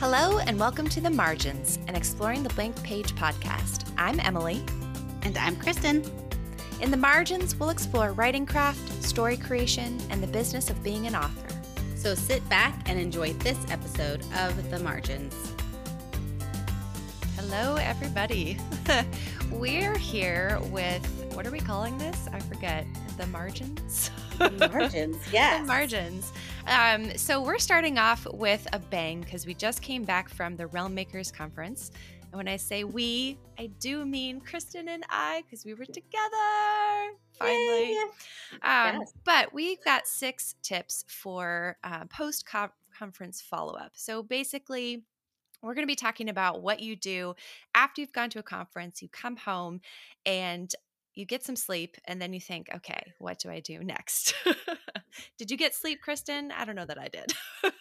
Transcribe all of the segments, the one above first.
Hello, and welcome to The Margins, an Exploring the Blank Page podcast. I'm Emilie. And I'm Christen. In The Margins, we'll explore writing craft, story creation, and the business of being an author. So sit back and enjoy this episode of The Margins. Hello, everybody. We're here with, what are we calling this? I forget. The Margins? The margins, yes. the Margins. Um, so we're starting off with a bang because we just came back from the Realm Makers Conference. And when I say we, I do mean Christen and I because we were together finally. Um, Yes. But we've got six tips for uh, post conference follow up. So basically, we're going to be talking about what you do after you've gone to a conference, you come home and you get some sleep, and then you think, okay, what do I do next? did you get sleep, Christen? I don't know that I did.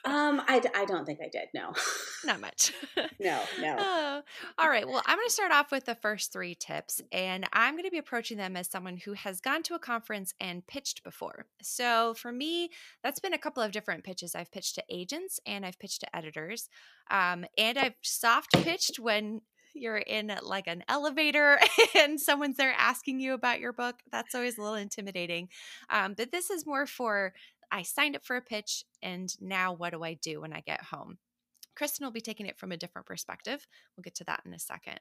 Um, I, I don't think I did. No, Not much. no, no. Oh, all right. Well, I'm going to start off with the first three tips, and I'm going to be approaching them as someone who has gone to a conference and pitched before. So for me, that's been a couple of different pitches. I've pitched to agents and I've pitched to editors, um, and I've soft pitched when you're in like an elevator and someone's there asking you about your book. That's always a little intimidating. Um, but this is more for I signed up for a pitch, and now what do I do when I get home? Christen will be taking it from a different perspective. We'll get to that in a second.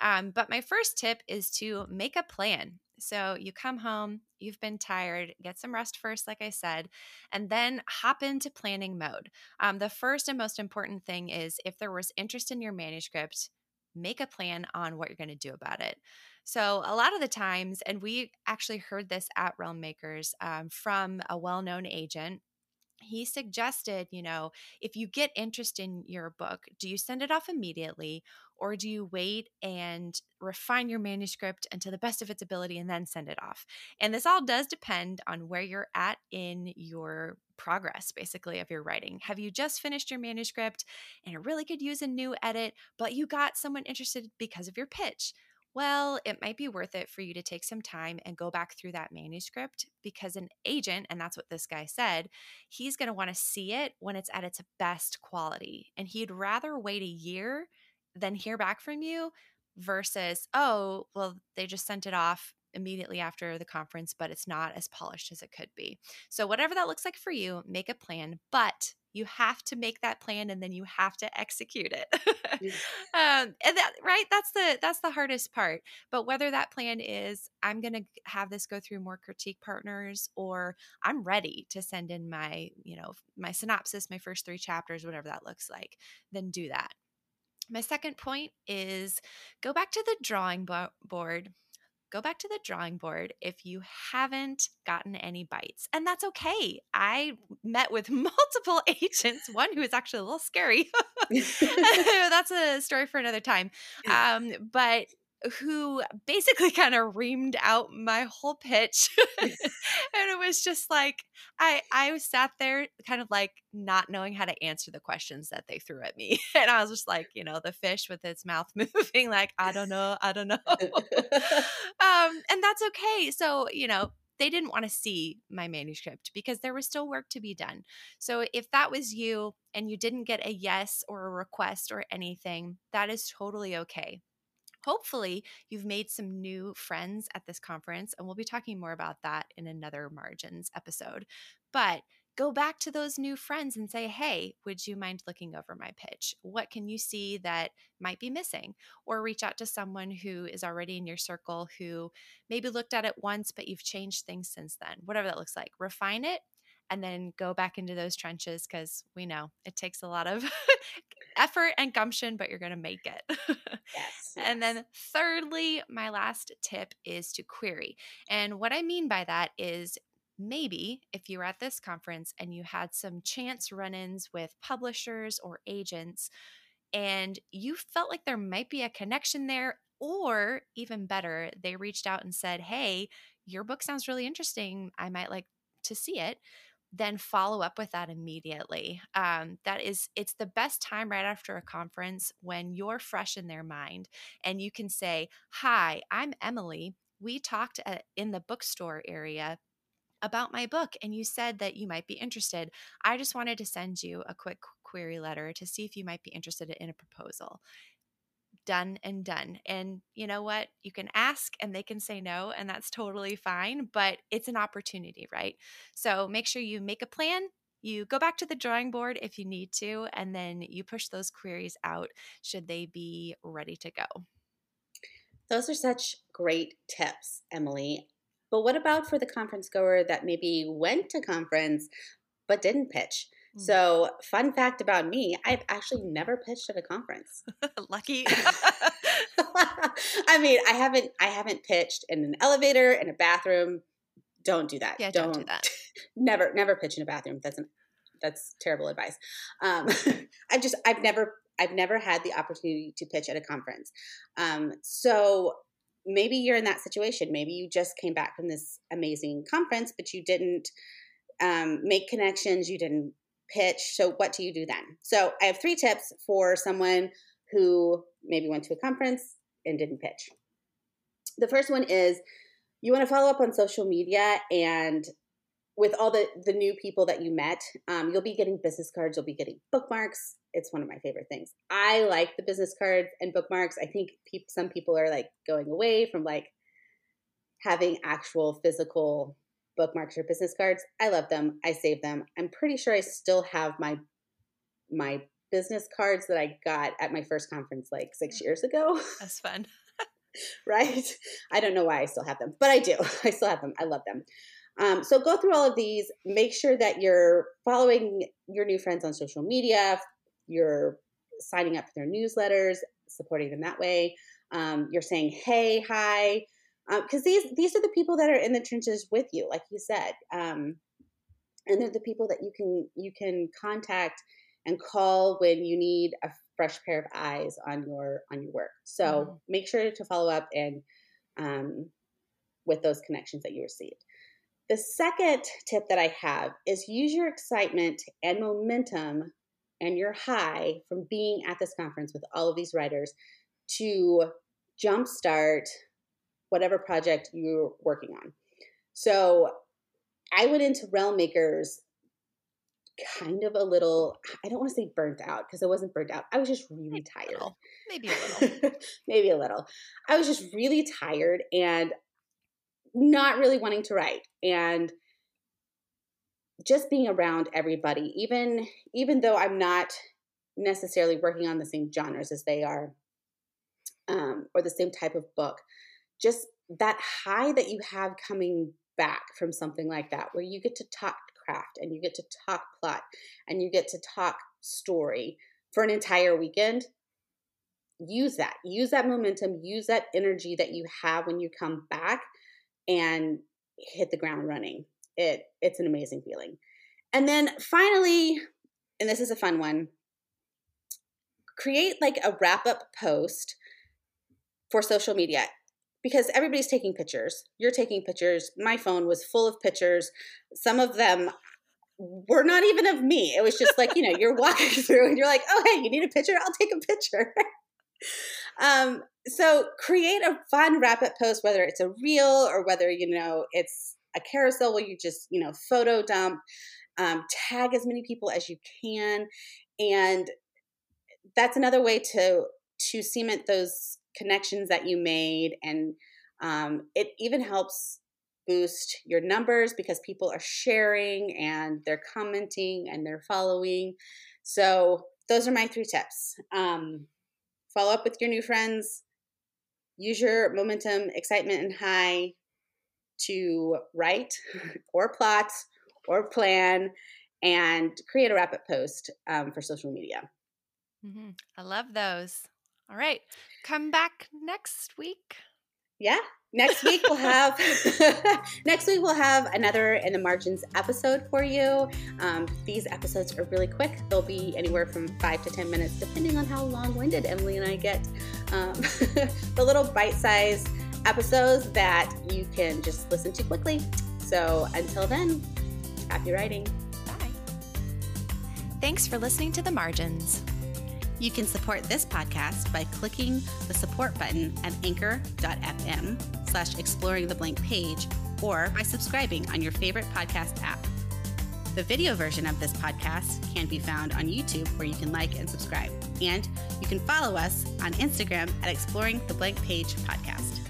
Um, but my first tip is to make a plan. So you come home, you've been tired, get some rest first, like I said, and then hop into planning mode. Um, the first and most important thing is if there was interest in your manuscript, make a plan on what you're going to do about it. So, a lot of the times, and we actually heard this at Realm Makers um, from a well known agent he suggested, you know, if you get interest in your book, do you send it off immediately or do you wait and refine your manuscript and to the best of its ability and then send it off? And this all does depend on where you're at in your progress, basically, of your writing. Have you just finished your manuscript and it really could use a new edit, but you got someone interested because of your pitch? Well, it might be worth it for you to take some time and go back through that manuscript because an agent, and that's what this guy said, he's going to want to see it when it's at its best quality. And he'd rather wait a year than hear back from you versus, oh, well, they just sent it off immediately after the conference, but it's not as polished as it could be. So, whatever that looks like for you, make a plan, but you have to make that plan and then you have to execute it. um, and that right, that's the that's the hardest part. But whether that plan is I'm going to have this go through more critique partners or I'm ready to send in my, you know, my synopsis, my first 3 chapters, whatever that looks like, then do that. My second point is go back to the drawing bo- board go back to the drawing board if you haven't gotten any bites. And that's okay. I met with multiple agents, one who is actually a little scary. that's a story for another time. Um, but who basically kind of reamed out my whole pitch. And it was just like i i sat there kind of like not knowing how to answer the questions that they threw at me. And i was just like you know the fish with its mouth moving like i don't know i don't know. Um and that's okay. So you know they didn't want to see my manuscript because there was still work to be done. So if that was you and you didn't get a yes or a request or anything, that is totally okay hopefully you've made some new friends at this conference and we'll be talking more about that in another margins episode. But go back to those new friends and say hey would you mind looking over my pitch? What can you see that might be missing? Or reach out to someone who is already in your circle who maybe looked at it once but you've changed things since then whatever that looks like. Refine it and then go back into those trenches because we know it takes a lot of effort and gumption, but you're going to make it. yes, And then, thirdly, my last tip is to query. And what I mean by that is maybe if you were at this conference and you had some chance run ins with publishers or agents, and you felt like there might be a connection there, or even better, they reached out and said, Hey, your book sounds really interesting. I might like to see it then follow up with that immediately. Um, that is, it's the best time right after a conference when you're fresh in their mind and you can say, Hi, I'm Emilie. We talked at, in the bookstore area about my book and you said that you might be interested. I just wanted to send you a quick query letter to see if you might be interested in a proposal done and done. And you know what? You can ask and they can say no, and that's totally fine, but it's an opportunity, right? So make sure you make a plan. You go back to the drawing board if you need to, and then you push those queries out should they be ready to go. Those are such great tips, Emilie. But what about for the conference goer that maybe went to conference but didn't pitch? Mm. So, fun fact about me, I've actually never pitched at a conference. Lucky. I mean, I haven't I haven't pitched in an elevator, in a bathroom. Don't do that. Yeah, don't, don't do that. never never pitch in a bathroom. That's an that's terrible advice. Um, I've just I've never I've never had the opportunity to pitch at a conference. Um, so maybe you're in that situation. Maybe you just came back from this amazing conference, but you didn't um, make connections. You didn't pitch. So, what do you do then? So, I have three tips for someone who maybe went to a conference and didn't pitch. The first one is you want to follow up on social media and with all the the new people that you met um, you'll be getting business cards you'll be getting bookmarks it's one of my favorite things i like the business cards and bookmarks i think pe- some people are like going away from like having actual physical bookmarks or business cards. I love them. I save them. I'm pretty sure I still have my my business cards that I got at my first conference like six years ago. That's fun. right? I don't know why I still have them, but I do. I still have them. I love them. Um, so go through all of these. Make sure that you're following your new friends on social media. You're signing up for their newsletters, supporting them that way. Um, you're saying hey, hi because um, these these are the people that are in the trenches with you, like you said, um, and they're the people that you can you can contact and call when you need a fresh pair of eyes on your on your work. So mm-hmm. make sure to follow up and um, with those connections that you received. The second tip that I have is use your excitement and momentum and your high from being at this conference with all of these writers to jumpstart whatever project you're working on. So I went into Realm Makers kind of a little, I don't want to say burnt out because I wasn't burnt out. I was just really tired. Maybe a little. Maybe a little. I was just really tired and not really wanting to write. And just being around everybody, even even though I'm not necessarily working on the same genres as they are, um, or the same type of book, just that high that you have coming back from something like that, where you get to talk craft and you get to talk plot and you get to talk story for an entire weekend, use that. Use that momentum, use that energy that you have when you come back and hit the ground running. It it's an amazing feeling. And then finally, and this is a fun one, create like a wrap up post for social media because everybody's taking pictures. You're taking pictures. My phone was full of pictures. Some of them were not even of me. It was just like, you know, you're walking through and you're like, oh, hey, you need a picture? I'll take a picture. um, so create a fun wrap up post, whether it's a reel or whether, you know, it's a carousel where you just, you know, photo dump, um, tag as many people as you can. And that's another way to to cement those connections that you made and um, it even helps boost your numbers because people are sharing and they're commenting and they're following. So those are my three tips. Um, follow up with your new friends. Use your momentum excitement and high to write or plot or plan and create a wrap up post um, for social media. Mm-hmm. i love those all right. Come back next week. Yeah. Next week we'll have next week we'll have another in the margins episode for you. Um, these episodes are really quick. They'll be anywhere from five to ten minutes, depending on how long-winded Emilie and I get. Um, the little bite-sized episodes that you can just listen to quickly. So until then, happy writing. Bye. Thanks for listening to the margins. You can support this podcast by clicking the support button at anchor.fm slash exploring the blank page or by subscribing on your favorite podcast app. The video version of this podcast can be found on YouTube where you can like and subscribe. And you can follow us on Instagram at Exploring the Blank Page Podcast.